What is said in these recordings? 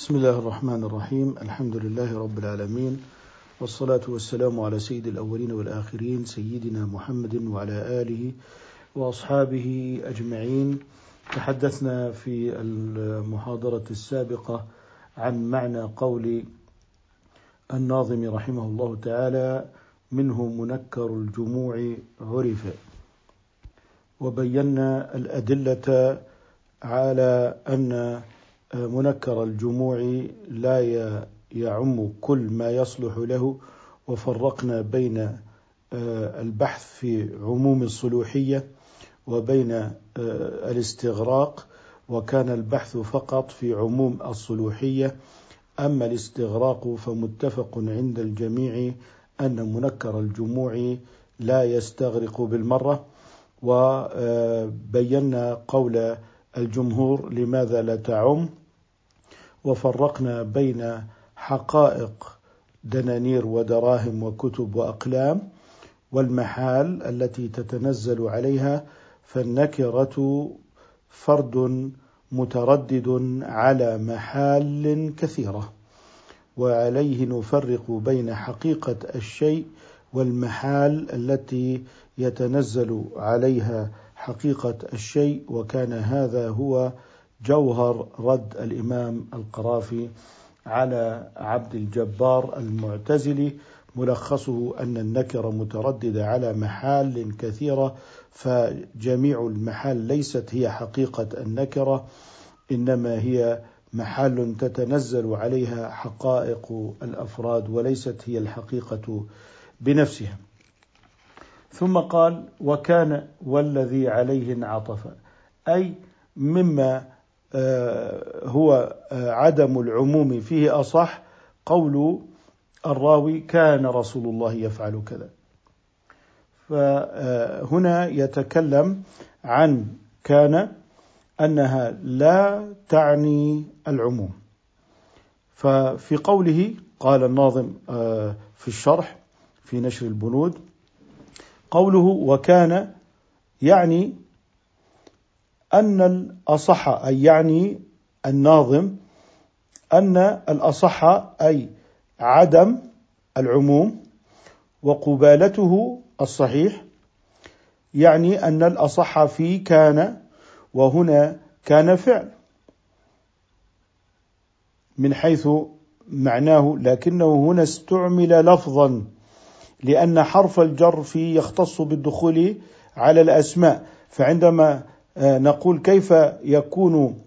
بسم الله الرحمن الرحيم. الحمد لله رب العالمين والصلاة والسلام على سيد الأولين والآخرين سيدنا محمد وعلى آله وأصحابه أجمعين. تحدثنا في المحاضرة السابقة عن معنى قول الناظم رحمه الله تعالى منه منكر الجموع عرف وبينا الأدلة على أن منكر الجموع لا يعم كل ما يصلح له وفرقنا بين آه، البحث في عموم الصلوحية وبين آه، الاستغراق وكان البحث فقط في عموم الصلوحية. أما الاستغراق فمتفق عند الجميع أن منكر الجموع لا يستغرق بالمرة وبينا قول الجمهور لماذا لا تعم. وفرقنا بين حقائق دنانير ودراهم وكتب وأقلام والمحال التي تتنزل عليها فالنكرة فرد متردد على محال كثيرة. وعليه نفرق بين حقيقة الشيء والمحال التي يتنزل عليها حقيقة الشيء وكان هذا هو جوهر رد الإمام القرافي على عبد الجبار المعتزلي ملخصه أن النكره متردده على محال كثيرة فجميع المحال ليست هي حقيقة النكره إنما هي محال تتنزل عليها حقائق الأفراد وليست هي الحقيقة بنفسها. ثم قال وكان والذي عليه انعطف أي مما هو آه، عدم العموم فيه أصح قول الراوي كان رسول الله يفعل كذا. فهنا يتكلم عن كان أنها لا تعني العموم. ففي قوله قال الناظم آه، في الشرح في نشر البنود قوله وكان يعني أن الأصح أي يعني الناظم أن الأصح أي عدم العموم وقبالته الصحيح يعني أن الأصح في كان وهنا كان فعل من حيث معناه لكنه هنا استعمل لفظا لأن حرف الجر فيه يختص بالدخول على الأسماء فعندما نقول كيف يكون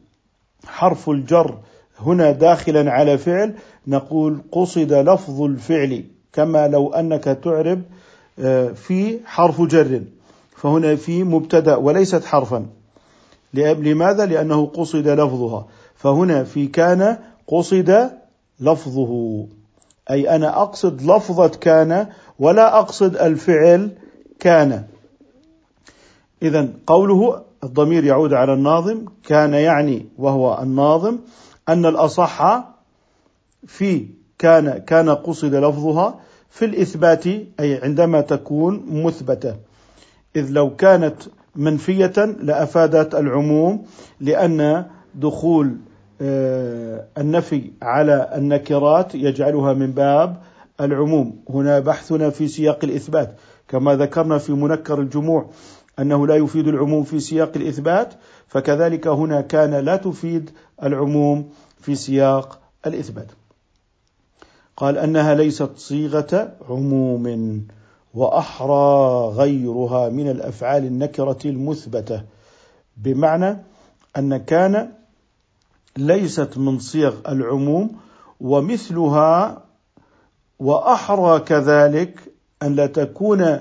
حرف الجر هنا داخلا على فعل؟ نقول قصد لفظ الفعل كما لو أنك تعرب آه، في حرف جر. فهنا في مبتدا وليست حرفا. لماذا؟ لأنه قصد لفظها. فهنا في كان قصد لفظه. أي أنا أقصد لفظة كان ولا أقصد الفعل كان. اذا قوله الضمير يعود على الناظم كان يعني وهو الناظم أن الأصح في كان كان قصد لفظها في الإثبات أي عندما تكون مثبتة. إذ لو كانت منفية لأفادت العموم لأن دخول آه، النفي على النكرات يجعلها من باب العموم. هنا بحثنا في سياق الإثبات كما ذكرنا في منكر الجموع. أنه لا يفيد العموم في سياق الإثبات فكذلك هنا كان لا تفيد العموم في سياق الإثبات. قال أنها ليست صيغة عموم وأحرى غيرها من الأفعال النكرة المثبتة بمعنى أن كان ليست من صيغ العموم ومثلها وأحرى كذلك أن لا تكون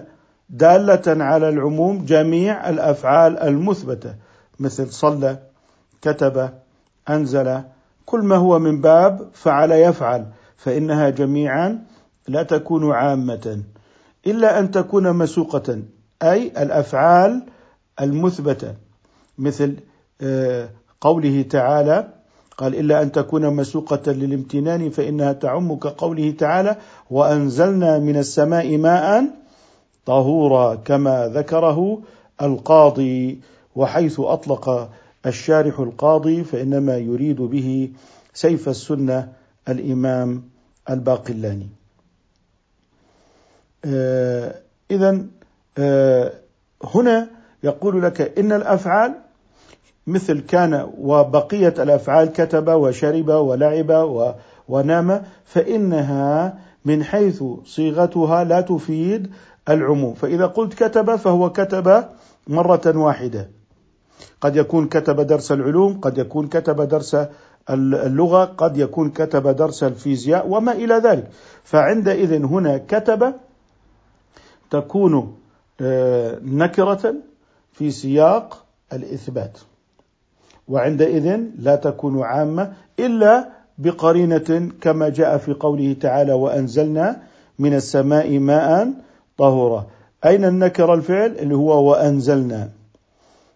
دالة على العموم جميع الأفعال المثبتة. مثل صلى كتب أنزل كل ما هو من باب فعل يفعل فإنها جميعا لا تكون عامة. إلا أن تكون مسوقة أي الأفعال المثبتة. مثل آه، قوله تعالى قال إلا أن تكون مسوقة للامتنان فإنها تعم كقوله تعالى وأنزلنا من السماء ماء طهورا كما ذكره القاضي وحيث أطلق الشارح القاضي فإنما يريد به سيف السنة الإمام الباقلاني. آه، إذا آه، هنا يقول لك إن الأفعال مثل كان وبقية الأفعال كتب وشرب ولعب ونام فإنها من حيث صيغتها لا تفيد العموم. فإذا قلت كتب فهو كتب مرة واحدة. قد يكون كتب درس العلوم قد يكون كتب درس اللغة قد يكون كتب درس الفيزياء وما إلى ذلك. فعندئذ هنا كتب تكون آه، نكرة في سياق الإثبات. وعندئذ لا تكون عامة إلا بقرينة كما جاء في قوله تعالى وأنزلنا من السماء ماء طهورا أين النكر الفعل؟ اللي هو وأنزلنا.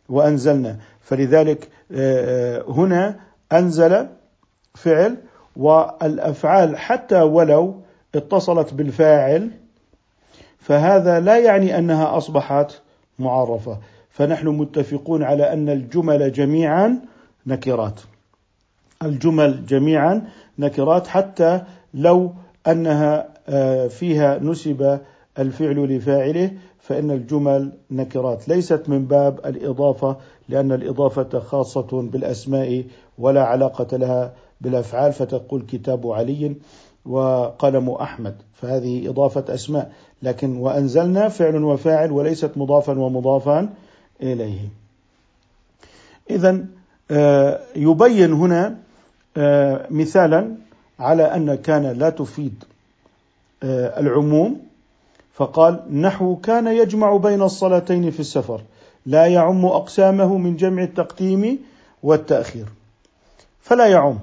وأنزلنا. فلذلك آه، آه، هنا أنزل فعل والأفعال حتى ولو اتصلت بالفاعل فهذا لا يعني أنها أصبحت معرفة. فنحن متفقون على أن الجمل جميعا نكرات. الجمل جميعا نكرات حتى لو أنها آه، فيها نسب الفعل لفاعله فإن الجمل نكرات. ليست من باب الإضافة لأن الإضافة خاصة بالأسماء ولا علاقة لها بالأفعال فتقول كتاب علي وقلم أحمد. فهذه إضافة أسماء. لكن وأنزلنا فعل وفاعل وليست مضافا ومضافا إليه. اذا آه، يبين هنا آه، مثالا على أن كان لا تفيد آه، العموم فقال نحو كان يجمع بين الصلاتين في السفر لا يعم أقسامه من جمع التقديم والتأخير. فلا يعم.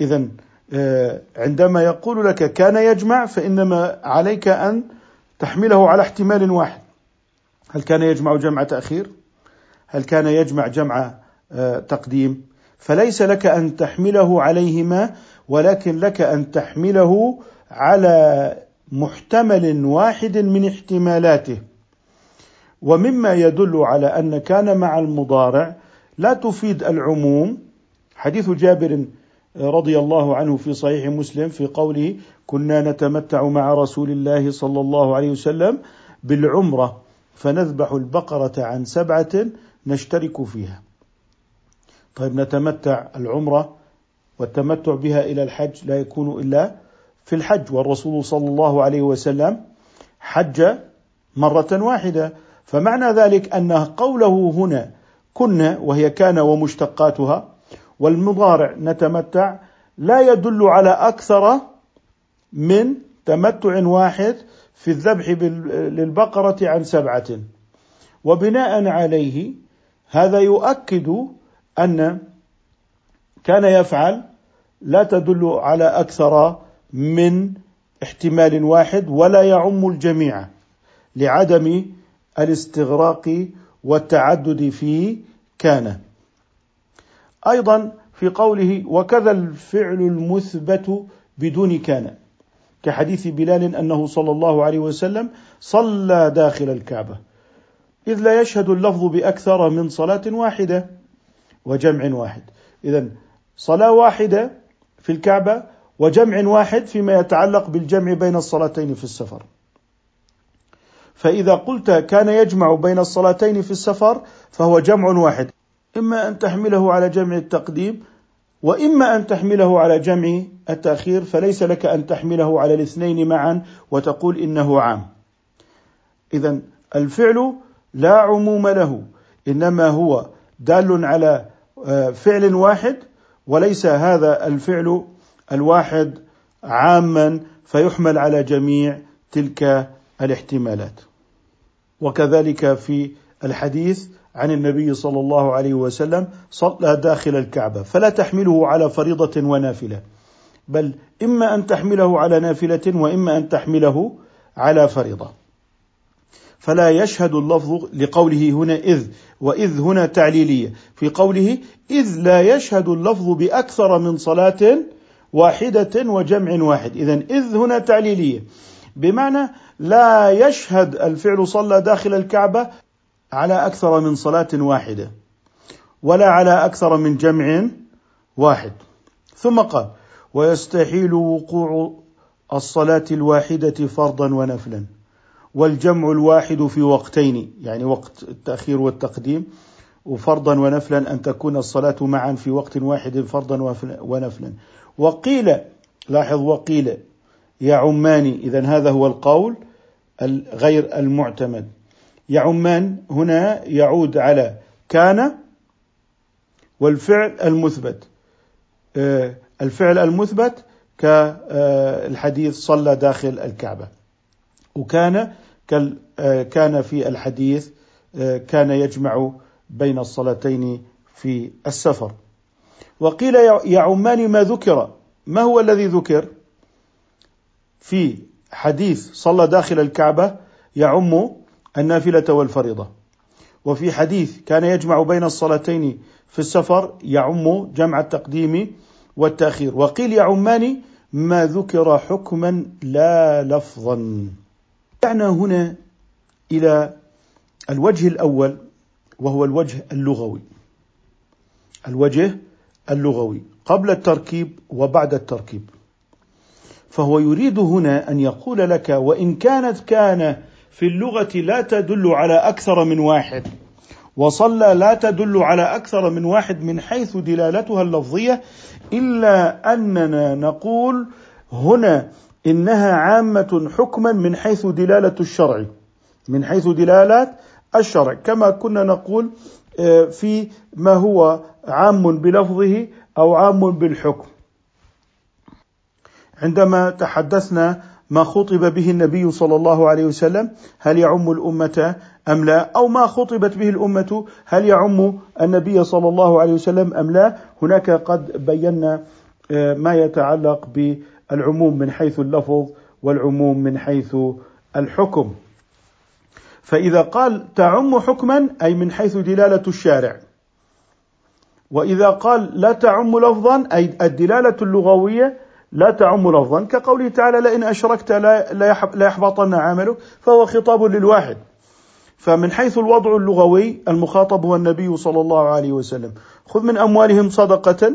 اذا آه، عندما يقول لك كان يجمع فإنما عليك أن تحمله على احتمال واحد. هل كان يجمع جمع تأخير؟ هل كان يجمع جمع تقديم؟ فليس لك أن تحمله عليهما ولكن لك أن تحمله على محتمل واحد من احتمالاته. ومما يدل على أن كان مع المضارع لا تفيد العموم. حديث جابر رضي الله عنه في صحيح مسلم في قوله كنا نتمتع مع رسول الله صلى الله عليه وسلم بالعمرة فنذبح البقرة عن سبعة نشترك فيها. طيب نتمتع العمرة والتمتع بها إلى الحج لا يكون إلا في الحج والرسول صلى الله عليه وسلم حج مرة واحدة. فمعنى ذلك أن قوله هنا كنا وهي كان ومشتقاتها والمضارع نتمتع لا يدل على أكثر من تمتع واحد في الذبح للبقرة عن سبعة. وبناء عليه هذا يؤكد أن كان يفعل لا تدل على أكثر من احتمال واحد ولا يعم الجميع لعدم الاستغراق والتعدد في كان. أيضا في قوله وكذا الفعل المثبت بدون كان كحديث بلال أنه صلى الله عليه وسلم صلى داخل الكعبة إذ لا يشهد اللفظ بأكثر من صلاة واحدة وجمع واحد. إذا صلاة واحدة في الكعبة وجمع واحد فيما يتعلق بالجمع بين الصلاتين في السفر. فإذا قلت كان يجمع بين الصلاتين في السفر فهو جمع واحد. إما أن تحمله على جمع التقديم وإما أن تحمله على جمع التأخير فليس لك أن تحمله على الاثنين معا وتقول إنه عام. اذا الفعل لا عموم له إنما هو دال على فعل واحد وليس هذا الفعل الواحد عاما فيحمل على جميع تلك الاحتمالات. وكذلك في الحديث عن النبي صلى الله عليه وسلم صلى داخل الكعبة فلا تحمله على فريضة ونافلة بل إما أن تحمله على نافلة وإما أن تحمله على فريضة. فلا يشهد اللفظ لقوله هنا إذ وإذ هنا تعليلية في قوله إذ لا يشهد اللفظ بأكثر من صلاة واحدة وجمع واحد. إذا إذ هنا تعليلية. بمعنى لا يشهد الفعل صلى داخل الكعبة على أكثر من صلاة واحدة ولا على أكثر من جمع واحد. ثم قال ويستحيل وقوع الصلاة الواحدة فرضا ونفلا والجمع الواحد في وقتين يعني وقت التأخير والتقديم وفرضا ونفلا أن تكون الصلاة معا في وقت واحد فرضا ونفلا. وقيل لاحظ وقيل يعمان إذا هذا هو القول غير المعتمد. يعمان هنا يعود على كان والفعل المثبت. آه، الفعل المثبت كالحديث صلى داخل الكعبة وكان آه، كان في الحديث آه، كان يجمع بين الصلاتين في السفر. وقيل يعمان ما ذكر. ما هو الذي ذكر؟ في حديث صلى داخل الكعبة يعم النافلة والفريضة. وفي حديث كان يجمع بين الصلاتين في السفر يعم جمع التقديم والتأخير. وقيل يعمان ما ذكر حكما لا لفظا. رجعنا هنا إلى الوجه الأول وهو الوجه اللغوي. الوجه اللغوي قبل التركيب وبعد التركيب. فهو يريد هنا أن يقول لك وإن كانت كان في اللغة لا تدل على أكثر من واحد وصلى لا تدل على أكثر من واحد من حيث دلالتها اللفظية إلا أننا نقول هنا إنها عامة حكما من حيث دلالة الشرع من حيث دلالة الشرع. كما كنا نقول آه، في ما هو عام بلفظه أو عام بالحكم. عندما تحدثنا ما خطب به النبي صلى الله عليه وسلم هل يعم الأمة أم لا؟ أو ما خطبت به الأمة هل يعم النبي صلى الله عليه وسلم أم لا؟ هناك قد بينا آه، ما يتعلق بالعموم من حيث اللفظ والعموم من حيث الحكم. فإذا قال تعم حكما أي من حيث دلالة الشارع. وإذا قال لا تعم لفظا أي الدلالة اللغوية لا تعم لفظا كقوله تعالى لئن أشركت لا يحبطن عملك فهو خطاب للواحد. فمن حيث الوضع اللغوي المخاطب هو النبي صلى الله عليه وسلم. خذ من أموالهم صدقة.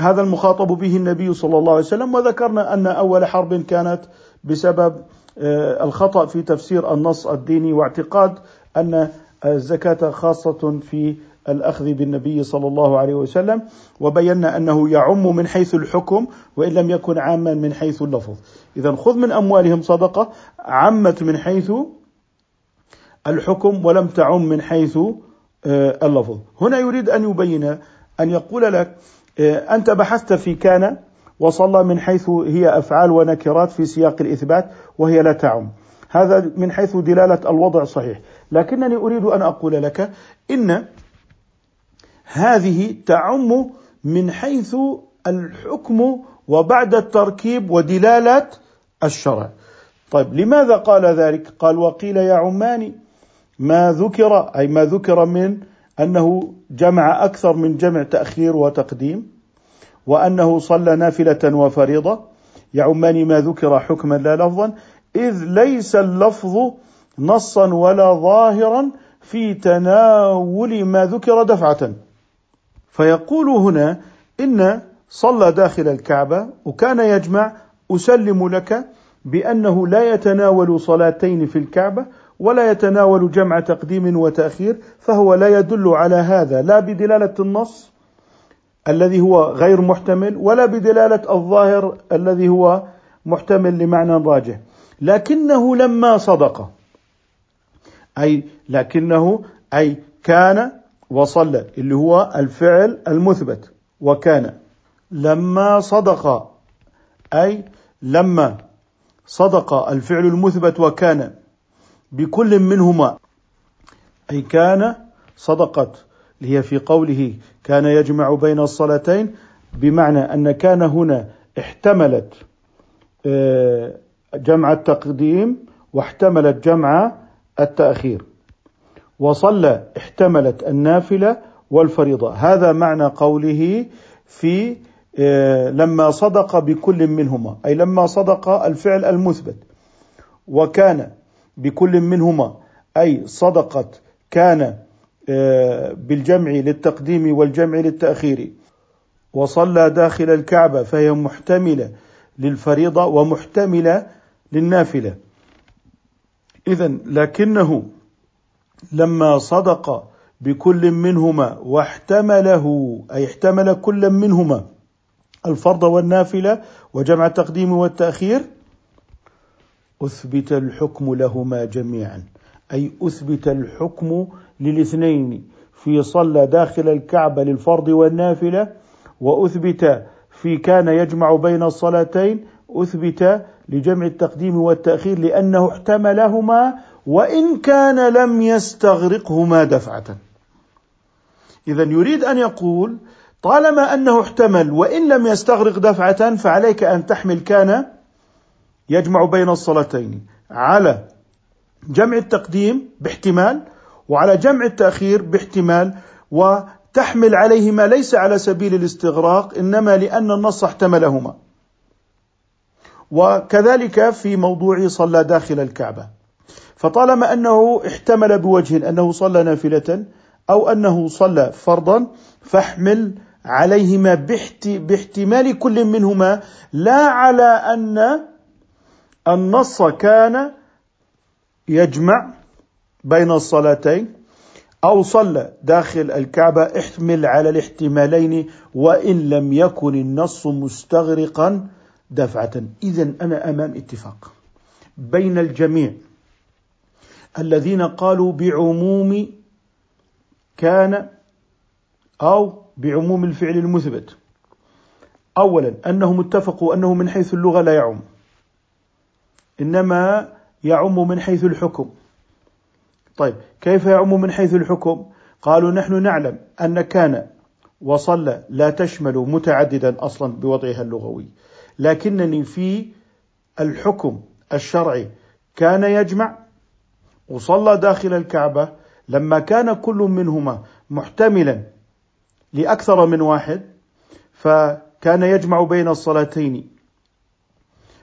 هذا المخاطب به النبي صلى الله عليه وسلم. وذكرنا أن أول حرب كانت بسبب آه، الخطأ في تفسير النص الديني واعتقاد أن الزكاة خاصة في الأخذ بالنبي صلى الله عليه وسلم وبينا أنه يعم من حيث الحكم وإن لم يكن عاما من حيث اللفظ. اذا خذ من أموالهم صدقة عمت من حيث الحكم ولم تعم من حيث آه، اللفظ. هنا يريد أن يبين أن يقول لك آه، أنت بحثت في كان وصلى من حيث هي أفعال ونكرات في سياق الإثبات وهي لا تعم. هذا من حيث دلالة الوضع صحيح. لكنني أريد أن أقول لك إن هذه تعم من حيث الحكم وبعد التركيب ودلالة الشرع. طيب لماذا قال ذلك؟ قال وقيل يا عماني ما ذكر أي ما ذكر من أنه جمع أكثر من جمع تأخير وتقديم وأنه صلى نافلة وفريضة. يعمان ما ذكر حكما لا لفظا إذ ليس اللفظ نصا ولا ظاهرا في تناول ما ذكر دفعة. فيقول هنا إن صلى داخل الكعبة وكان يجمع أسلم لك بأنه لا يتناول صلاتين في الكعبة ولا يتناول جمع تقديم وتأخير فهو لا يدل على هذا لا بدلالة النص الذي هو غير محتمل ولا بدلالة الظاهر الذي هو محتمل لمعنى راجح. لكنه لما صدق. أي لكنه أي كان وصلى اللي هو الفعل المثبت وكان لما صدق أي لما صدق الفعل المثبت وكان بكل منهما أي كان صدقت هي في قوله كان يجمع بين الصلاتين بمعنى أن كان هنا احتملت آه، جمع التقديم واحتملت جمع التأخير. وصلى احتملت النافلة والفريضة. هذا معنى قوله في آه، لما صدق بكل منهما أي لما صدق الفعل المثبت وكان بكل منهما أي صدقت كان آه، بالجمع للتقديم والجمع للتأخير وصلى داخل الكعبة فهي محتملة للفريضة ومحتملة للنافلة. إذا لكنه لما صدق بكل منهما واحتمله أي احتمل كل منهما الفرض والنافلة وجمع التقديم والتأخير أثبت الحكم لهما جميعا. أي أثبت الحكم للاثنين في صلى داخل الكعبة للفرض والنافلة وأثبت في كان يجمع بين الصلاتين أثبت لجمع التقديم والتأخير لأنه احتملهما وإن كان لم يستغرقهما دفعة. إذا يريد أن يقول طالما أنه احتمل وإن لم يستغرق دفعة فعليك أن تحمل كان يجمع بين الصلاتين على جمع التقديم باحتمال وعلى جمع التأخير باحتمال وتحمل عليهما ليس على سبيل الاستغراق إنما لأن النص احتملهما. وكذلك في موضوع صلى داخل الكعبة. فطالما أنه احتمل بوجه أنه صلى نافلة أو أنه صلى فرضا فاحمل عليهما باحتمال كل منهما لا على أن النص كان يجمع بين الصلاتين أو صلى داخل الكعبة احمل على الاحتمالين وإن لم يكن النص مستغرقا دفعة. إذا أنا أمام اتفاق بين الجميع. الذين قالوا بعموم كان أو بعموم الفعل المثبت. أولا أنهم اتفقوا أنه من حيث اللغة لا يعم. إنما يعم من حيث الحكم. طيب كيف يعم من حيث الحكم؟ قالوا نحن نعلم أن كان وصلى لا تشمل متعددا أصلا بوضعها اللغوي. لكنني في الحكم الشرعي كان يجمع وصلى داخل الكعبة لما كان كل منهما محتملا لأكثر من واحد فكان يجمع بين الصلاتين.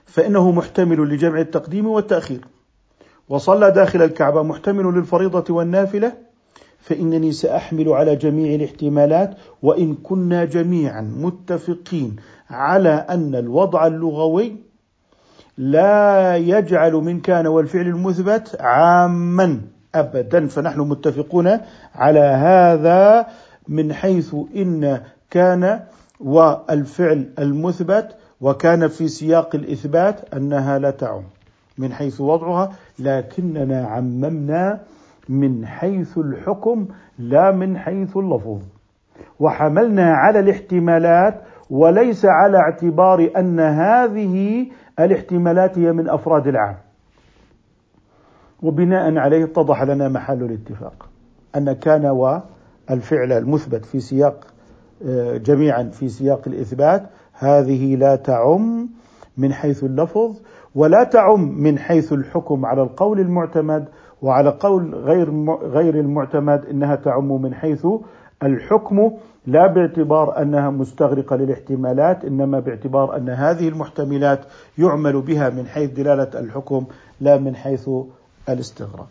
فإنه محتمل لجمع التقديم والتأخير. وصلى داخل الكعبة محتمل للفريضة والنافلة فإنني سأحمل على جميع الاحتمالات وإن كنا جميعا متفقين على أن الوضع اللغوي لا يجعل من كان والفعل المثبت عاما أبدا. فنحن متفقون على هذا من حيث إن كان والفعل المثبت وكان في سياق الإثبات أنها لا تعم من حيث وضعها لكننا عممنا من حيث الحكم لا من حيث اللفظ. وحملنا على الاحتمالات وليس على اعتبار أن هذه الاحتمالات هي من أفراد العام. وبناء عليه اتضح لنا محل الاتفاق أن كان والفعل المثبت في سياق آه، جميعا في سياق الإثبات هذه لا تعم من حيث اللفظ ولا تعم من حيث الحكم على القول المعتمد وعلى قول غير غير المعتمد إنها تعم من حيث الحكم لا باعتبار أنها مستغرقة للاحتمالات إنما باعتبار أن هذه المحتملات يعمل بها من حيث دلالة الحكم لا من حيث الاستغراق.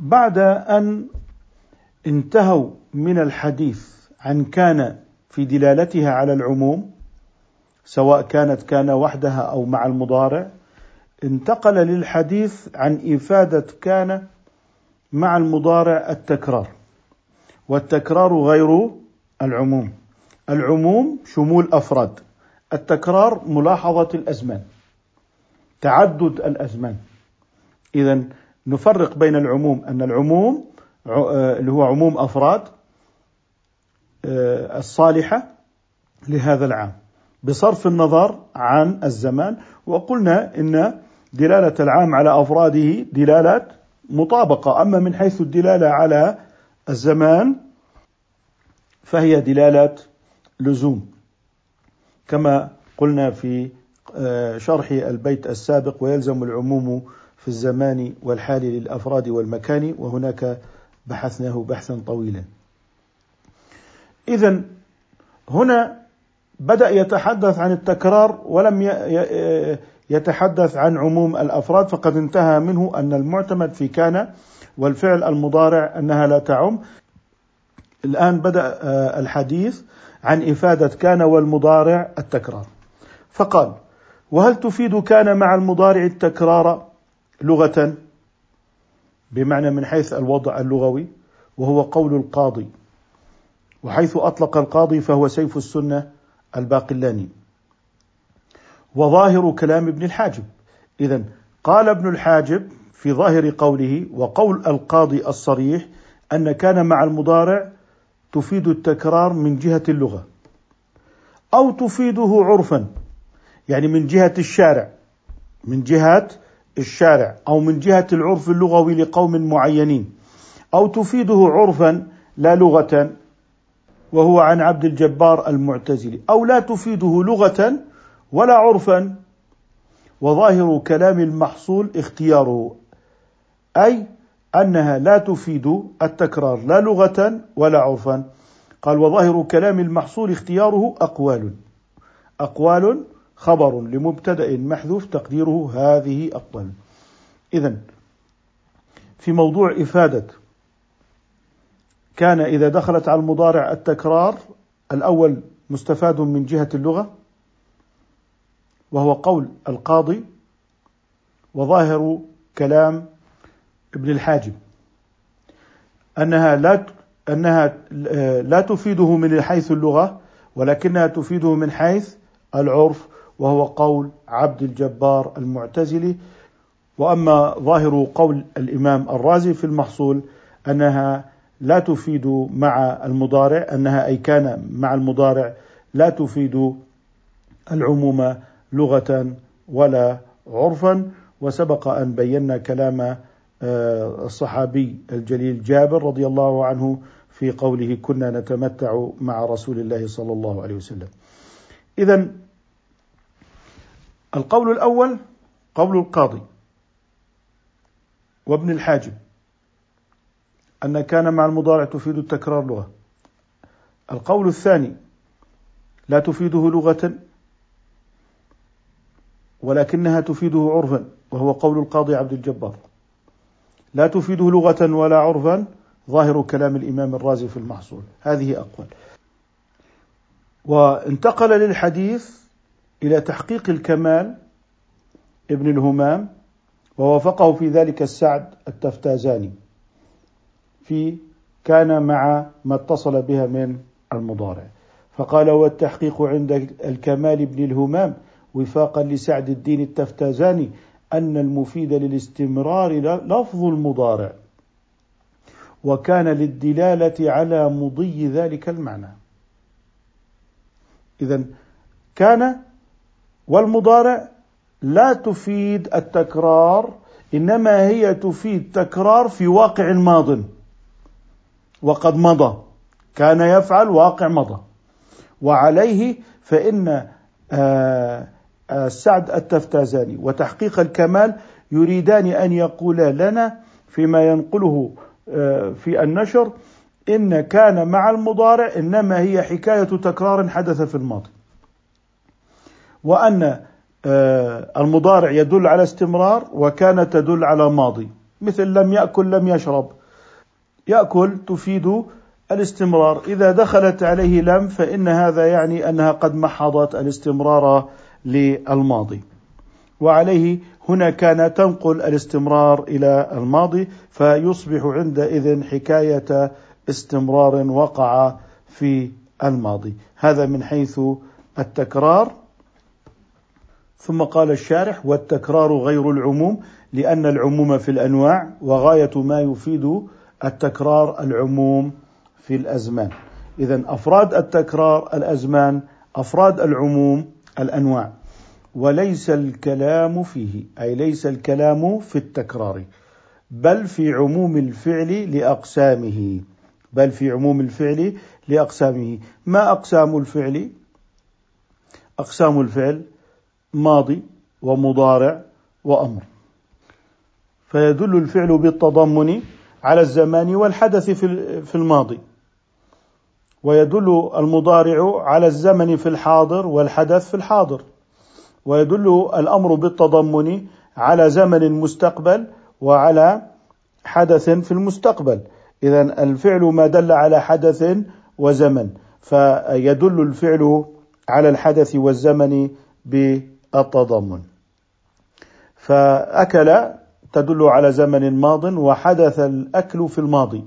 بعد أن انتهوا من الحديث عن كان في دلالتها على العموم سواء كانت كان وحدها أو مع المضارع انتقل للحديث عن إفادة كان مع المضارع التكرار. والتكرار غير العموم. العموم شمول أفراد. التكرار ملاحظة الأزمان. تعدد الأزمان. اذا نفرق بين العموم أن العموم آه، اللي هو عموم أفراد آه، الصالحة لهذا العام. بصرف النظر عن الزمان وقلنا إن دلالة العام على أفراده دلالة مطابقة أما من حيث الدلالة على الزمان فهي دلالة لزوم كما قلنا في آه، شرح البيت السابق ويلزم العموم في الزمان والحال للأفراد والمكان وهناك بحثناه بحثا طويلا. اذا هنا بدأ يتحدث عن التكرار ولم يتحدث عن عموم الأفراد فقد انتهى منه أن المعتمد في كان والفعل المضارع أنها لا تعم. الآن بدأ آه، الحديث عن إفادة كان والمضارع التكرار. فقال وهل تفيد كان مع المضارع التكرار لغة؟ بمعنى من حيث الوضع اللغوي وهو قول القاضي. وحيث أطلق القاضي فهو سيف السنة الباقلاني. وظاهر كلام ابن الحاجب. إذا قال ابن الحاجب في ظاهر قوله وقول القاضي الصريح أن كان مع المضارع تفيد التكرار من جهة اللغة أو تفيده عرفا يعني من جهة الشارع من جهة الشارع أو من جهة العرف اللغوي لقوم معينين أو تفيده عرفا لا لغة وهو عن عبد الجبار المعتزلي أو لا تفيده لغة ولا عرفا وظاهر كلام المحصول اختياره أي أنها لا تفيد التكرار لا لغة ولا عرفا. قال وظاهر كلام المحصول اختياره أقوال. أقوال خبر لمبتدأ محذوف تقديره هذه أقوال إذا في موضوع إفادة كان إذا دخلت على المضارع التكرار الأول مستفاد من جهة اللغة وهو قول القاضي وظاهر كلام ابن الحاجب. أنها لا أنها لا تفيده من حيث اللغة ولكنها تفيده من حيث العرف وهو قول عبد الجبار المعتزلي. وأما ظاهر قول الإمام الرازي في المحصول أنها لا تفيد مع المضارع أنها أي كان مع المضارع لا تفيد العموم لغة ولا عرفا وسبق أن بينا كلام آه، الصحابي الجليل جابر رضي الله عنه في قوله كنا نتمتع مع رسول الله صلى الله عليه وسلم. اذا القول الأول قول القاضي وابن الحاجب أن كان مع المضارع تفيد التكرار لغة. القول الثاني لا تفيده لغة ولكنها تفيده عرفا وهو قول القاضي عبد الجبار. لا تفيده لغة ولا عرفا ظاهر كلام الإمام الرازي في المحصول. هذه أقوال. وانتقل للحديث إلى تحقيق الكمال ابن الهمام ووافقه في ذلك السعد التفتازاني في كان مع ما اتصل بها من المضارع. فقال والتحقيق عند الكمال ابن الهمام وفاقا لسعد الدين التفتازاني أن المفيد للاستمرار لفظ المضارع. وكان للدلالة على مضي ذلك المعنى. إذا كان والمضارع لا تفيد التكرار إنما هي تفيد تكرار في واقع ماض. وقد مضى. كان يفعل واقع مضى. وعليه فإن آه سعد التفتازاني. وتحقيق الكمال يريدان أن يقولا لنا فيما ينقله آه، في النشر إن كان مع المضارع إنما هي حكاية تكرار حدث في الماضي. وأن آه، المضارع يدل على استمرار وكان تدل على ماضي. مثل لم يأكل لم يشرب. يأكل تفيد الاستمرار. إذا دخلت عليه لم فإن هذا يعني أنها قد محضت الاستمرار للماضي. وعليه هنا كان تنقل الاستمرار إلى الماضي فيصبح عندئذ حكاية استمرار وقع في الماضي. هذا من حيث التكرار. ثم قال الشارح والتكرار غير العموم لأن العموم في الأنواع وغاية ما يفيد التكرار العموم في الأزمان. اذا أفراد التكرار الأزمان أفراد العموم الأنواع. وليس الكلام فيه أي ليس الكلام في التكرار بل في عموم الفعل لأقسامه. بل في عموم الفعل لأقسامه. ما أقسام الفعل؟ أقسام الفعل ماضي ومضارع وأمر. فيدل الفعل بالتضمن على الزمان والحدث في الماضي. ويدل المضارع على الزمن في الحاضر والحدث في الحاضر. ويدل الأمر بالتضمن على زمن مستقبل وعلى حدث في المستقبل. إذا الفعل ما دل على حدث وزمن فيدل الفعل على الحدث والزمن بالتضمن. فأكل تدل على زمن ماض وحدث الأكل في الماضي.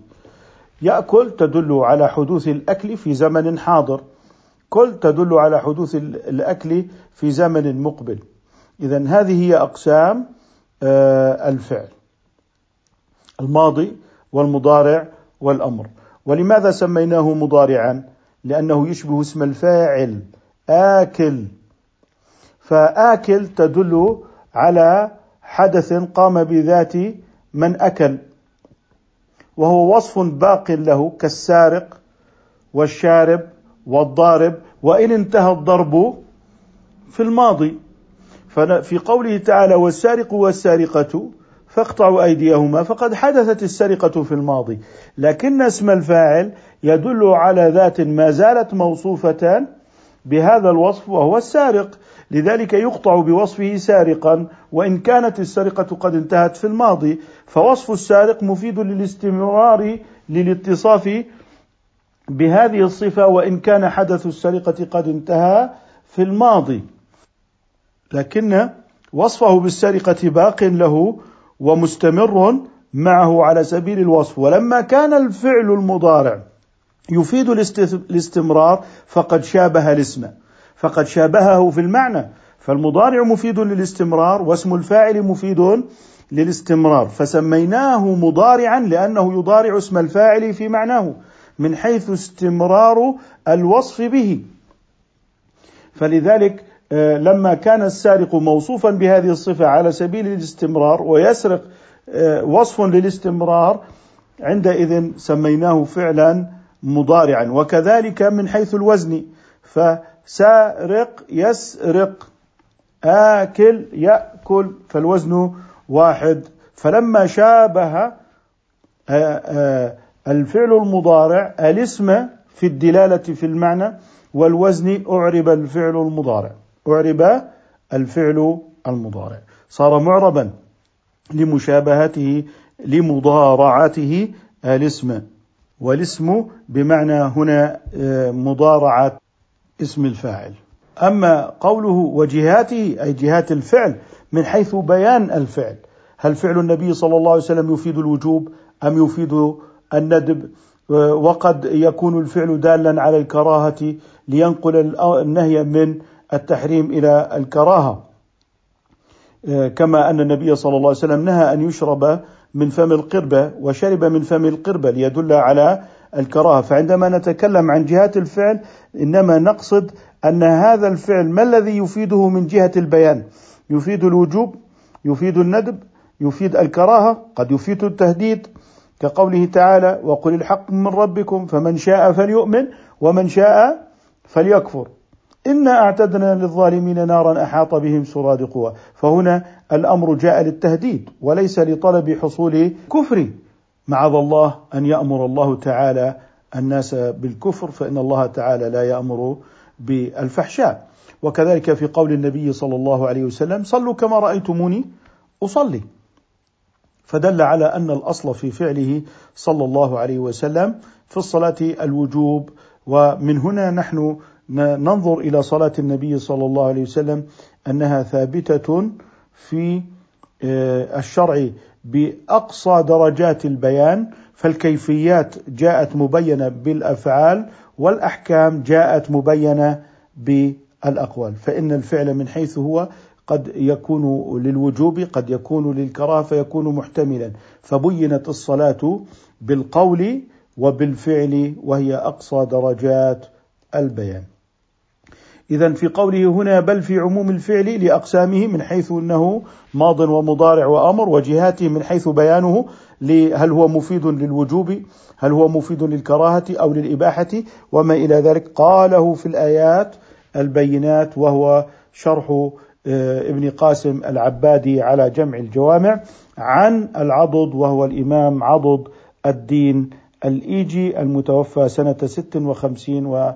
يأكل تدل على حدوث الأكل في زمن حاضر. كل تدل على حدوث الأكل في زمن مقبل. إذا هذه هي أقسام آه، الفعل. الماضي والمضارع والأمر. ولماذا سميناه مضارعا؟ لأنه يشبه اسم الفاعل آكل. فآكل تدل على حدث قام بذات من أكل. وهو وصف باق له كالسارق والشارب والضارب وإن انتهى الضرب في الماضي. ففي قوله تعالى والسارق والسارقة فاقطعوا أيديهما فقد حدثت السرقة في الماضي. لكن اسم الفاعل يدل على ذات ما زالت موصوفة بهذا الوصف وهو السارق. لذلك يقطع بوصفه سارقا وإن كانت السرقة قد انتهت في الماضي فوصف السارق مفيد للاستمرار للاتصاف بهذه الصفة وإن كان حدث السرقة قد انتهى في الماضي. لكن وصفه بالسرقة باق له ومستمر معه على سبيل الوصف. ولما كان الفعل المضارع يفيد الاستمرار فقد شابه الاسم. فقد شابهه في المعنى. فالمضارع مفيد للاستمرار واسم الفاعل مفيد للاستمرار. فسميناه مضارعا لأنه يضارع اسم الفاعل في معناه من حيث استمرار الوصف به. فلذلك آه، لما كان السارق موصوفا بهذه الصفة على سبيل الاستمرار ويسرق آه، وصف للاستمرار عندئذ سميناه فعلا مضارعا. وكذلك من حيث الوزن فسارق يسرق آكل يأكل فالوزن واحد. فلما شابه آه، آه، الفعل المضارع الاسم في الدلالة في المعنى والوزن أعرب الفعل المضارع. أعرب الفعل المضارع. صار معربا لمشابهته لمضارعته الاسم. والاسم بمعنى هنا آه، مضارعة اسم الفاعل. أما قوله وجهاته أي جهات الفعل من حيث بيان الفعل. هل فعل النبي صلى الله عليه وسلم يفيد الوجوب أم يفيد الندب؟ وقد يكون الفعل دالا على الكراهة لينقل النهي من التحريم إلى الكراهة. آه، كما أن النبي صلى الله عليه وسلم نهى أن يشرب من فم القربة وشرب من فم القربة ليدل على الكراهة. فعندما نتكلم عن جهات الفعل إنما نقصد أن هذا الفعل ما الذي يفيده من جهة البيان؟ يفيد الوجوب يفيد الندب يفيد الكراهة قد يفيد التهديد. كقوله تعالى وقل الحق من ربكم فمن شاء فليؤمن ومن شاء فليكفر. إنا أعتدنا للظالمين نارا أحاط بهم سرادقها فهنا الأمر جاء للتهديد وليس لطلب حصول كفر معاذ الله أن يأمر الله تعالى الناس بالكفر فإن الله تعالى لا يأمر بالفحشاء. وكذلك في قول النبي صلى الله عليه وسلم صلوا كما رأيتموني أصلي. فدل على أن الأصل في فعله صلى الله عليه وسلم في الصلاة الوجوب. ومن هنا نحن ننظر إلى صلاة النبي صلى الله عليه وسلم أنها ثابتة في آه، الشرع بأقصى درجات البيان فالكيفيات جاءت مبينة بالأفعال والأحكام جاءت مبينة بالأقوال. فإن الفعل من حيث هو قد يكون للوجوب قد يكون للكراهة فيكون محتملا. فبينت الصلاة بالقول وبالفعل وهي أقصى درجات البيان. إذا في قوله هنا بل في عموم الفعل لأقسامه من حيث أنه ماض ومضارع وأمر وجهاته من حيث بيانه هل هو مفيد للوجوب هل هو مفيد للكراهة أو للإباحة وما إلى ذلك. قاله في الآيات البينات وهو شرح آه، ابن قاسم العبادي على جمع الجوامع عن العضد وهو الإمام عضد الدين الإيجي المتوفى سنة 56 و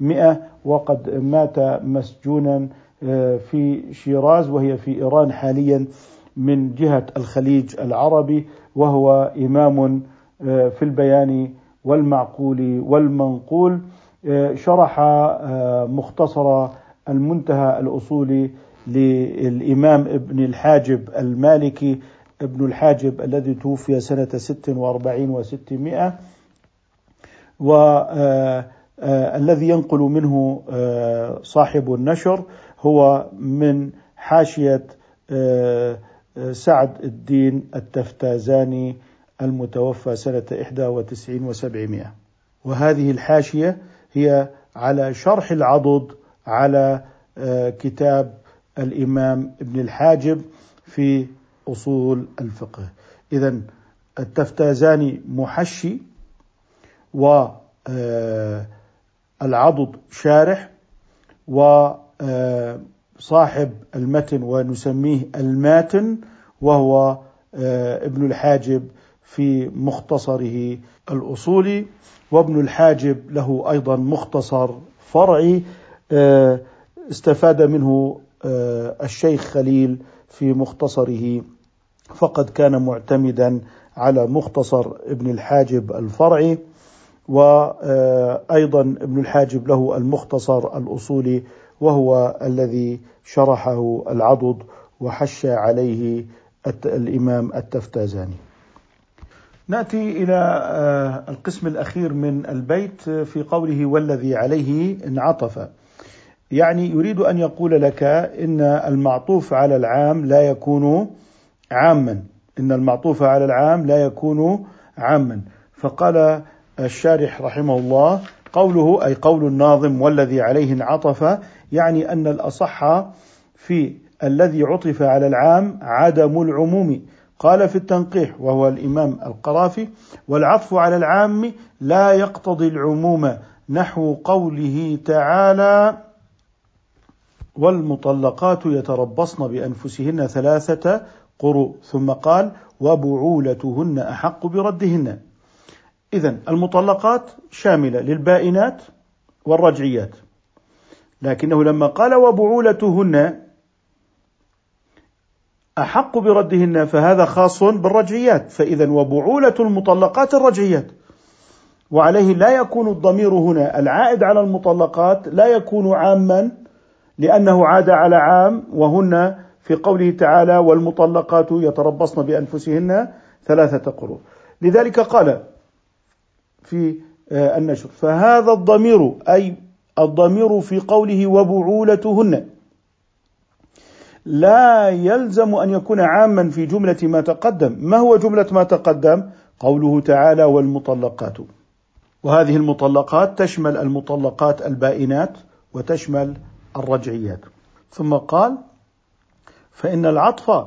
سبعمائة وقد مات مسجونا آه، في شيراز وهي في إيران حاليا من جهة الخليج العربي وهو إمام في البيان والمعقول والمنقول. شرح مختصر المنتهى الأصولي للإمام ابن الحاجب المالكي. ابن الحاجب الذي توفي سنة ست وأربعين وستمائة والذي ينقل منه صاحب النشر هو من حاشية سعد الدين التفتازاني المتوفى سنة 91 وسبعمائة. وهذه الحاشية هي على شرح العضد على كتاب الإمام ابن الحاجب في أصول الفقه. إذا التفتازاني محشي والعضد شارح وصاحب المتن ونسميه الماتن وهو ابن الحاجب في مختصره الأصولي وابن الحاجب له أيضا مختصر فرعي استفاد منه الشيخ خليل في مختصره فقد كان معتمدا على مختصر ابن الحاجب الفرعي. وأيضا ابن الحاجب له المختصر الأصولي وهو الذي شرحه العضد وحش عليه الإمام التفتازاني. نأتي إلى القسم الأخير من البيت في قوله والذي عليه انعطف. يعني يريد أن يقول لك إن المعطوف على العام لا يكون عاما إن المعطوف على العام لا يكون عاما فقال الشارح رحمه الله قوله أي قول الناظم والذي عليه انعطف يعني أن الأصح في الذي عطف على العام عدم العموم. قال في التنقيح وهو الإمام القرافي والعطف على العام لا يقتضي العموم نحو قوله تعالى والمطلقات يتربصن بأنفسهن ثلاثة قروء ثم قال وبعولتهن أحق بردهن. اذا المطلقات شاملة للبائنات والرجعيات. لكنه لما قال وبعولتهن أحق بردهن فهذا خاص بالرجعيات. فاذا وبعولة المطلقات الرجعيات. وعليه لا يكون الضمير هنا. العائد على المطلقات لا يكون عاما لأنه عاد على عام وهن في قوله تعالى والمطلقات يتربصن بأنفسهن ثلاثة قروء لذلك قال في آه، النشر. فهذا الضمير أي الضمير في قوله وبعولتهن. لا يلزم أن يكون عاما في جملة ما تقدم. ما هو جملة ما تقدم؟ قوله تعالى والمطلقات. وهذه المطلقات تشمل المطلقات البائنات وتشمل الرجعيات. ثم قال فإن العطف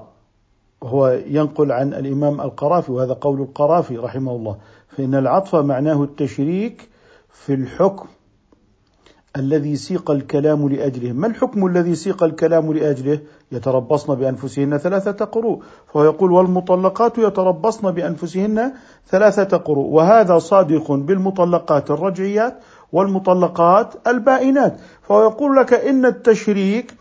وهو ينقل عن الإمام القرافي وهذا قول القرافي رحمه الله فإن العطف معناه التشريك في الحكم الذي سيق الكلام لأجله. ما الحكم الذي سيق الكلام لأجله؟ يتربصن بأنفسهن ثلاثة قروء. فهو يقول والمطلقات يتربصن بأنفسهن ثلاثة قروء. وهذا صادق بالمطلقات الرجعيات والمطلقات البائنات. فهو يقول لك إن التشريك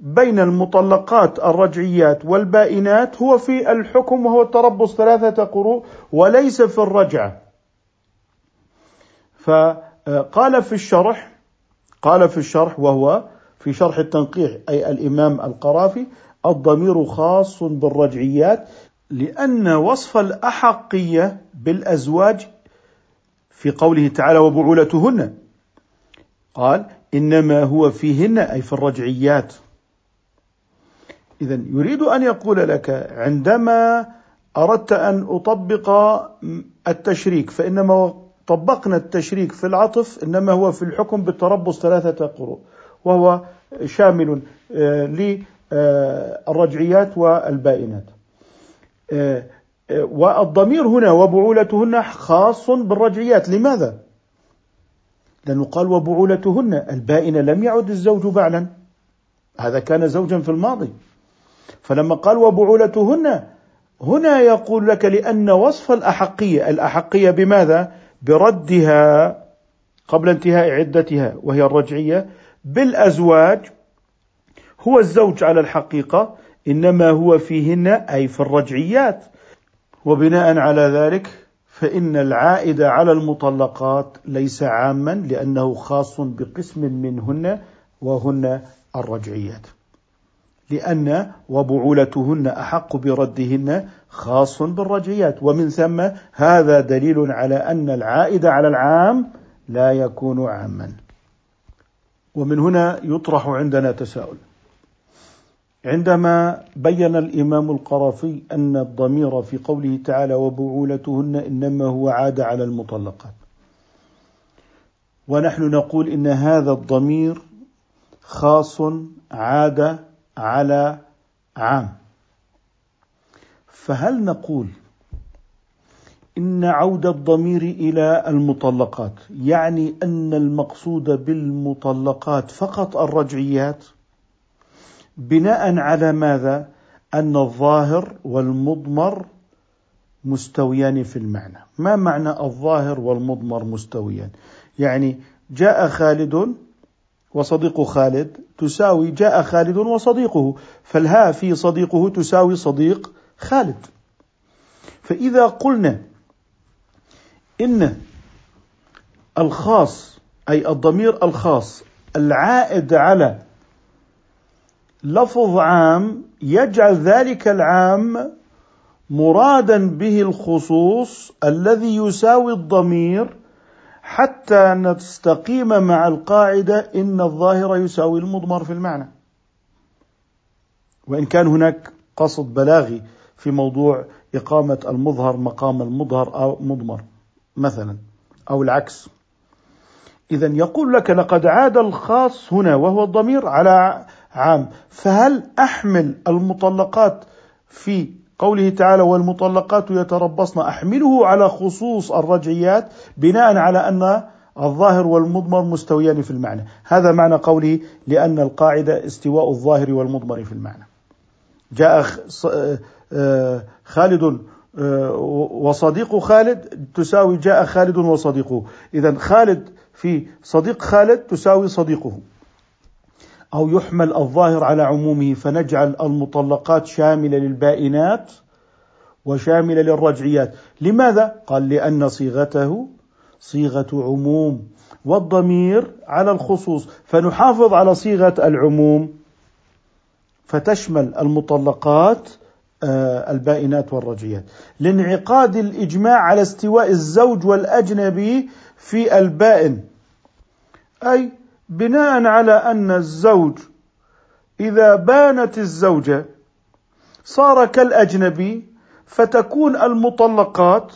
بين المطلقات الرجعيات والبائنات هو في الحكم وهو التربص ثلاثة قروء وليس في الرجعة. فقال في الشرح قال في الشرح وهو في شرح التنقيح أي الإمام القرافي الضمير خاص بالرجعيات لأن وصف الأحقية بالأزواج في قوله تعالى وبعولتهن. قال إنما هو فيهن أي في الرجعيات. اذا يريد أن يقول لك عندما أردت أن أطبق التشريك فإنما طبقنا التشريك في العطف إنما هو في الحكم بالتربص ثلاثة قروء وهو شامل آه، للرجعيات والبائنات. آه، والضمير هنا وبعولتهن خاص بالرجعيات. لماذا؟ لأنه قال وبعولتهن البائنة لم يعد الزوج بعلا. هذا كان زوجا في الماضي. فلما قال وبعولتهن هنا يقول لك لأن وصف الأحقية الأحقية بماذا؟ بردها قبل انتهاء عدتها وهي الرجعية بالأزواج هو الزوج على الحقيقة إنما هو فيهن أي في الرجعيات وبناء على ذلك فإن العائد على المطلقات ليس عاما لأنه خاص بقسم منهن وهن الرجعيات لأن وبعولتهن أحق بردهن خاص بالرجعيات ومن ثم هذا دليل على أن العائد على العام لا يكون عاما. ومن هنا يطرح عندنا تساؤل. عندما بين الإمام القرافي أن الضمير في قوله تعالى وبعولتهن إنما هو عاد على المطلقات. ونحن نقول إن هذا الضمير خاص عاد على عام. فهل نقول إن عود الضمير إلى المطلقات يعني أن المقصود بالمطلقات فقط الرجعيات؟ بناء على ماذا؟ أن الظاهر والمضمر مستويان في المعنى. ما معنى الظاهر والمضمر مستويان؟ يعني جاء خالد وصديق خالد تساوي جاء خالد وصديقه فالهاء في صديقه تساوي صديق خالد. فإذا قلنا إن الخاص أي الضمير الخاص العائد على لفظ عام يجعل ذلك العام مرادا به الخصوص الذي يساوي الضمير حتى نستقيم مع القاعدة إن الظاهر يساوي المضمر في المعنى. وإن كان هناك قصد بلاغي في موضوع إقامة المظهر مقام المظهر أو مضمر مثلا أو العكس. اذا يقول لك لقد عاد الخاص هنا وهو الضمير على عام فهل أحمل المطلقات في قوله تعالى والمطلقات يتربصن أحمله على خصوص الرجعيات بناء على أن الظاهر والمضمر مستويان في المعنى. هذا معنى قوله لأن القاعدة استواء الظاهر والمضمر في المعنى. جاء آه، خالد آه، وصديق خالد تساوي جاء خالد وصديقه. اذا خالد في صديق خالد تساوي صديقه. أو يحمل الظاهر على عمومه فنجعل المطلقات شاملة للبائنات وشاملة للرجعيات. لماذا؟ قال لأن صيغته صيغة عموم والضمير على الخصوص. فنحافظ على صيغة العموم فتشمل المطلقات آه، البائنات والرجعيات. لانعقاد الإجماع على استواء الزوج والأجنبي في البائن أي بناء على أن الزوج إذا بانت الزوجة صار كالأجنبي فتكون المطلقات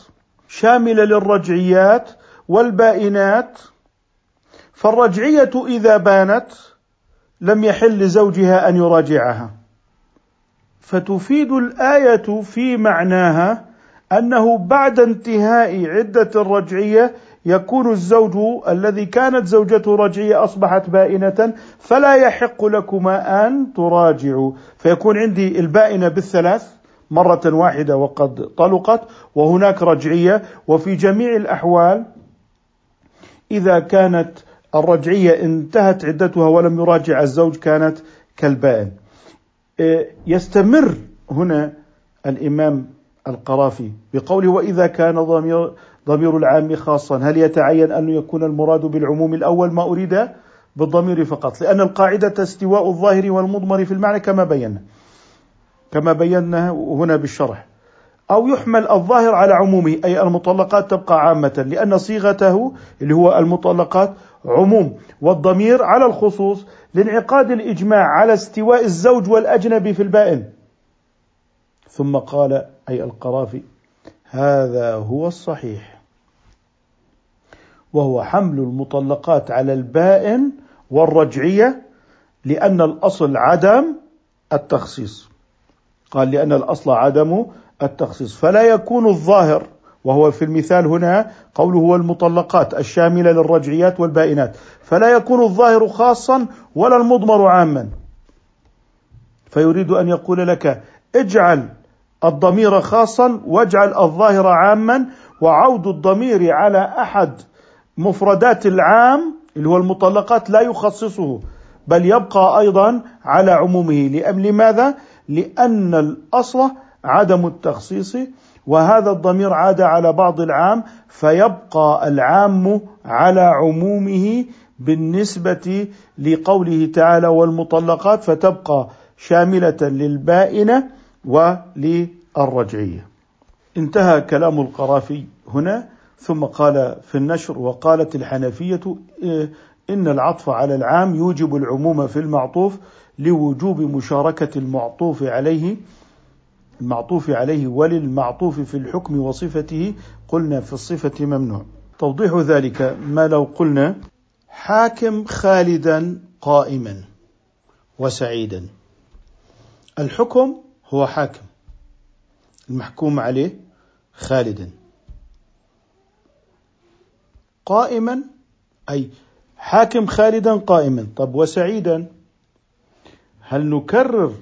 شاملة للرجعيات والبائنات فالرجعية إذا بانت لم يحل لزوجها أن يراجعها. فتفيد الآية في معناها أنه بعد انتهاء عدة الرجعية يكون الزوج الذي كانت زوجته رجعيه أصبحت بائنة فلا يحق لكما أن تراجعوا. فيكون عندي البائنة بالثلاث مرة واحدة وقد طلقت وهناك رجعيه وفي جميع الأحوال إذا كانت الرجعيه انتهت عدتها ولم يراجع الزوج كانت كالبائن. إيه، يستمر هنا الإمام القرافي بقوله وإذا كان ضمير ضمير العام خاصا. هل يتعين أن يكون المراد بالعموم الأول ما أريد بالضمير فقط؟ لأن القاعدة استواء الظاهر والمضمر في المعنى كما بينا كما بينا هنا بالشرح. أو يحمل الظاهر على عمومه أي المطلقات تبقى عامة لأن صيغته اللي هو المطلقات عموم. والضمير على الخصوص لانعقاد الإجماع على استواء الزوج والأجنبي في البائن. ثم قال أي القرافي هذا هو الصحيح. وهو حمل المطلقات على البائن والرجعية لأن الأصل عدم التخصيص. قال لأن الأصل عدم التخصيص. فلا يكون الظاهر وهو في المثال هنا قوله هو المطلقات الشاملة للرجعيات والبائنات. فلا يكون الظاهر خاصا ولا المضمر عاما. فيريد أن يقول لك اجعل الضمير خاصا واجعل الظاهر عاما وعود الضمير على أحد مفردات العام اللي هو المطلقات لا يخصصه بل يبقى أيضا على عمومه لماذا؟ لأن الأصل عدم التخصيص وهذا الضمير عاد على بعض العام فيبقى العام على عمومه بالنسبة لقوله تعالى والمطلقات فتبقى شاملة للبائنة وللرجعية. انتهى كلام القرافي هنا ثم قال في النشر وقالت الحنفية إيه، إن العطف على العام يوجب العموم في المعطوف لوجوب مشاركة المعطوف عليه المعطوف عليه وللمعطوف في الحكم وصفته قلنا في الصفة ممنوع. توضيح ذلك ما لو قلنا حاكم خالدا قائما وسعيدا. الحكم هو حاكم المحكوم عليه خالدا. قائما أي حاكم خالدا قائما. طب وسعيدا؟ هل نكرر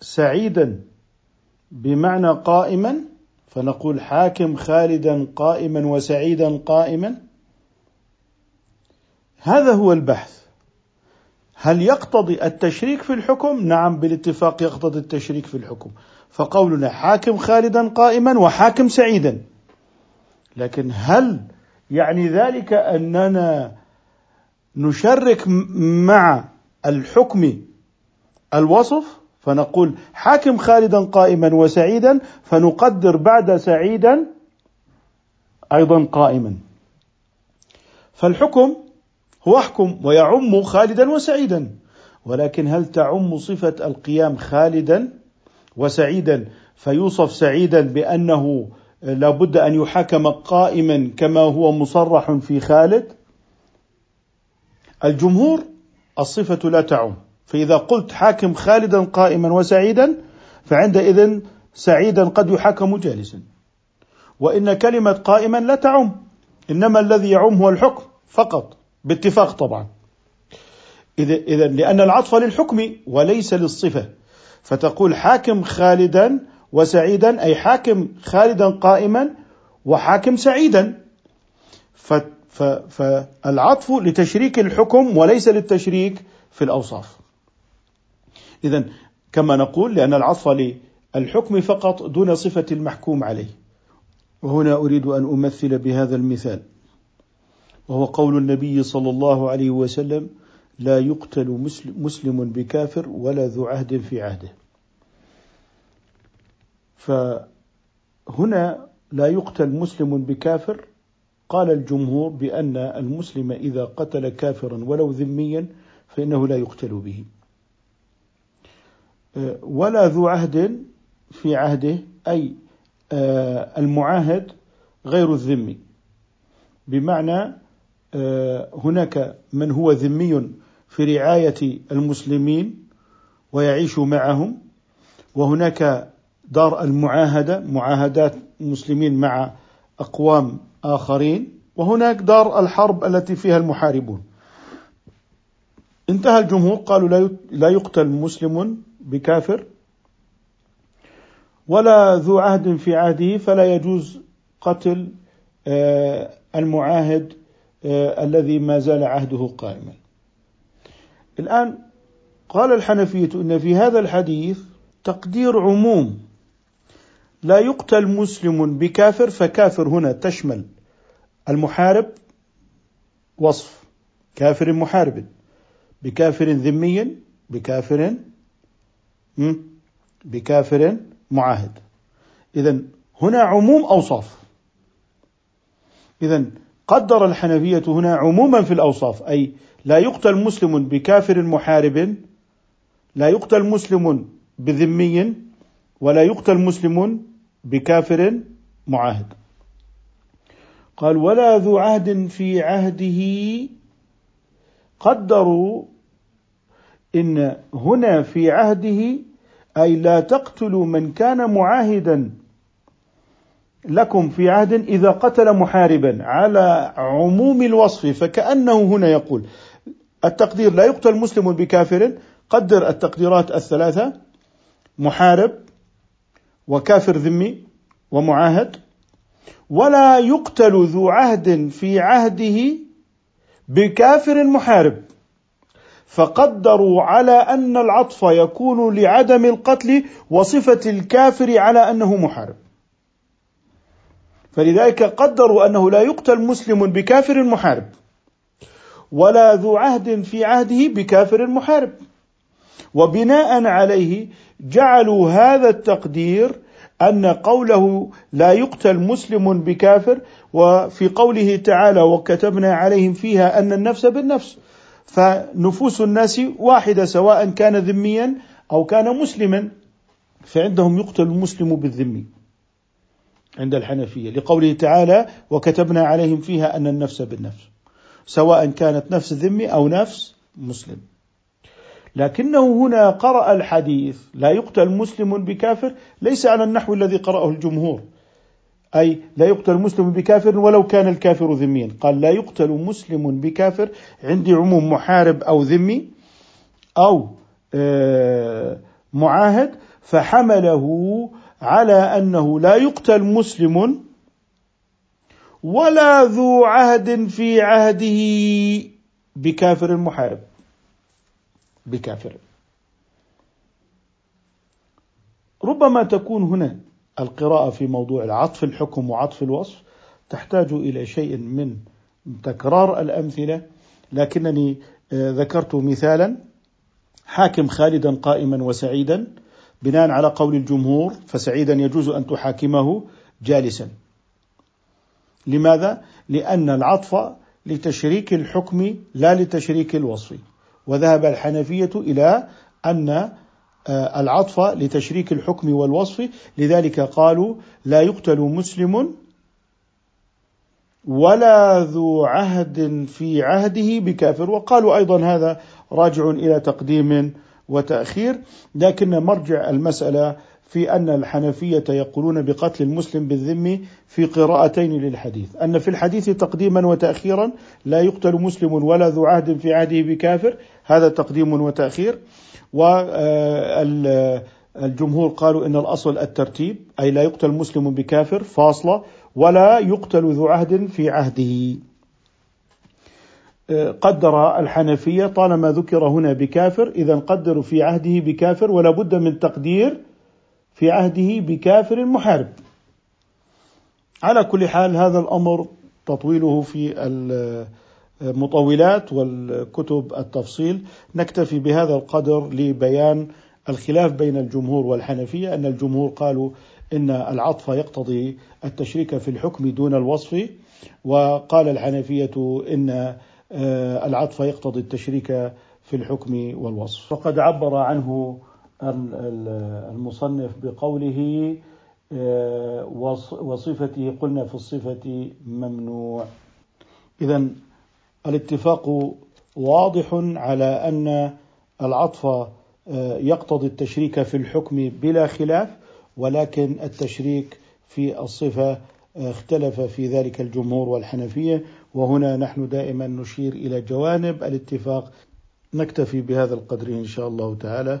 سعيدا بمعنى قائما؟ فنقول حاكم خالدا قائما وسعيدا قائما. هذا هو البحث. هل يقتضي التشريك في الحكم؟ نعم بالاتفاق يقتضي التشريك في الحكم. فقولنا حاكم خالدا قائما وحاكم سعيدا. لكن هل يعني ذلك أننا نشرك مع الحكم الوصف؟ فنقول حاكم خالدا قائما وسعيدا فنقدر بعد سعيدا أيضا قائما. فالحكم هو احكم ويعم خالدا وسعيدا ولكن هل تعم صفة القيام خالدا وسعيدا فيوصف سعيدا بأنه لابد أن يحاكم قائما كما هو مصرح في خالد. الجمهور الصفة لا تعم. فإذا قلت حاكم خالدا قائما وسعيدا فعندئذ سعيدا قد يحاكم جالسا. وإن كلمة قائما لا تعم. إنما الذي يعم هو الحكم فقط باتفاق طبعا. إذا إذا لأن العطف للحكم وليس للصفة. فتقول حاكم خالدا وسعيدا أي حاكم خالدا قائما وحاكم سعيدا. فالعطف لتشريك الحكم وليس للتشريك في الأوصاف. إذا كما نقول لأن العطف للحكم فقط دون صفة المحكوم عليه. وهنا أريد أن أمثل بهذا المثال. وهو قول النبي صلى الله عليه وسلم لا يقتل مسلم بكافر ولا ذو عهد في عهده. فهنا لا يقتل مسلم بكافر. قال الجمهور بأن المسلم إذا قتل كافرا ولو ذميا فإنه لا يقتل به. ولا ذو عهد في عهده أي آه، المعاهد غير الذمي. بمعنى آه، هناك من هو ذمي في رعاية المسلمين ويعيش معهم وهناك دار المعاهدة معاهدات المسلمين مع أقوام آخرين وهناك دار الحرب التي فيها المحاربون. انتهى الجمهور قالوا لا يقتل مسلم بكافر ولا ذو عهد في عهده فلا يجوز قتل آه، المعاهد آه، الذي ما زال عهده قائما. الآن قال الحنفية إن في هذا الحديث تقدير عموم لا يقتل مسلم بكافر فكافر هنا تشمل المحارب وصف. كافر محارب بكافر ذمي بكافر بكافر معاهد. إذا هنا عموم أوصاف. إذا قدر الحنفية هنا عموما في الأوصاف أي لا يقتل مسلم بكافر محارب لا يقتل مسلم بذمي ولا يقتل مسلم بكافر معاهد. قال ولا ذو عهد في عهده قدروا إن هنا في عهده أي لا تقتلوا من كان معاهدا لكم في عهد إذا قتل محاربا على عموم الوصف. فكأنه هنا يقول التقدير لا يقتل مسلم بكافر قدر التقديرات الثلاثة محارب وكافر ذمي ومعاهد ولا يقتل ذو عهد في عهده بكافر محارب. فقدروا على أن العطف يكون لعدم القتل وصفة الكافر على أنه محارب. فلذلك قدروا أنه لا يقتل مسلم بكافر محارب ولا ذو عهد في عهده بكافر محارب. وبناء عليه جعلوا هذا التقدير أن قوله لا يقتل مسلم بكافر وفي قوله تعالى وكتبنا عليهم فيها أن النفس بالنفس فنفوس الناس واحدة سواء كان ذميا أو كان مسلما فعندهم يقتل المسلم بالذمي عند الحنفية لقوله تعالى وكتبنا عليهم فيها أن النفس بالنفس سواء كانت نفس ذمي أو نفس مسلم. لكنه هنا قرأ الحديث. لا يقتل مسلم بكافر ليس على النحو الذي قرأه الجمهور. أي لا يقتل مسلم بكافر ولو كان الكافر ذميا. قال لا يقتل مسلم بكافر عندي عموم محارب أو ذمي أو آه، معاهد فحمله على أنه لا يقتل مسلم ولا ذو عهد في عهده بكافر محارب بكافر. ربما تكون هنا القراءة في موضوع العطف الحكم وعطف الوصف تحتاج إلى شيء من تكرار الأمثلة. لكنني آه، ذكرت مثالا حاكم خالدا قائما وسعيدا بناء على قول الجمهور فسعيدا يجوز أن تحاكمه جالسا. لماذا؟ لأن العطف لتشريك الحكم لا لتشريك الوصف. وذهب الحنفية إلى أن آه، العطف لتشريك الحكم والوصف. لذلك قالوا لا يقتل مسلم ولا ذو عهد في عهده بكافر. وقالوا أيضا هذا راجع إلى تقديم وتأخير. لكن مرجع المسألة في أن الحنفية يقولون بقتل المسلم بالذم في قراءتين للحديث، أن في الحديث تقديما وتأخيرا لا يقتل مسلم ولا ذو عهد في عهده بكافر، هذا تقديم وتأخير، والجمهور قالوا إن الأصل الترتيب أي لا يقتل مسلم بكافر فاصلة ولا يقتل ذو عهد في عهده. قدر الحنفية طالما ذكر هنا بكافر إذا قدروا في عهده بكافر ولا بد من تقدير في عهده بكافر محارب. على كل حال هذا الأمر تطويله في المطولات والكتب التفصيل. نكتفي بهذا القدر لبيان الخلاف بين الجمهور والحنفية أن الجمهور قالوا إن العطف يقتضي التشريك في الحكم دون الوصف وقال الحنفية إن العطف يقتضي التشريك في الحكم والوصف. وقد عبر عنه المصنف بقوله آه، وصفته قلنا في الصفة ممنوع. إذا الاتفاق واضح على أن العطف آه، يقتضي التشريك في الحكم بلا خلاف ولكن التشريك في الصفة آه، اختلف في ذلك الجمهور والحنفية. وهنا نحن دائما نشير إلى جوانب الاتفاق. نكتفي بهذا القدر إن شاء الله تعالى.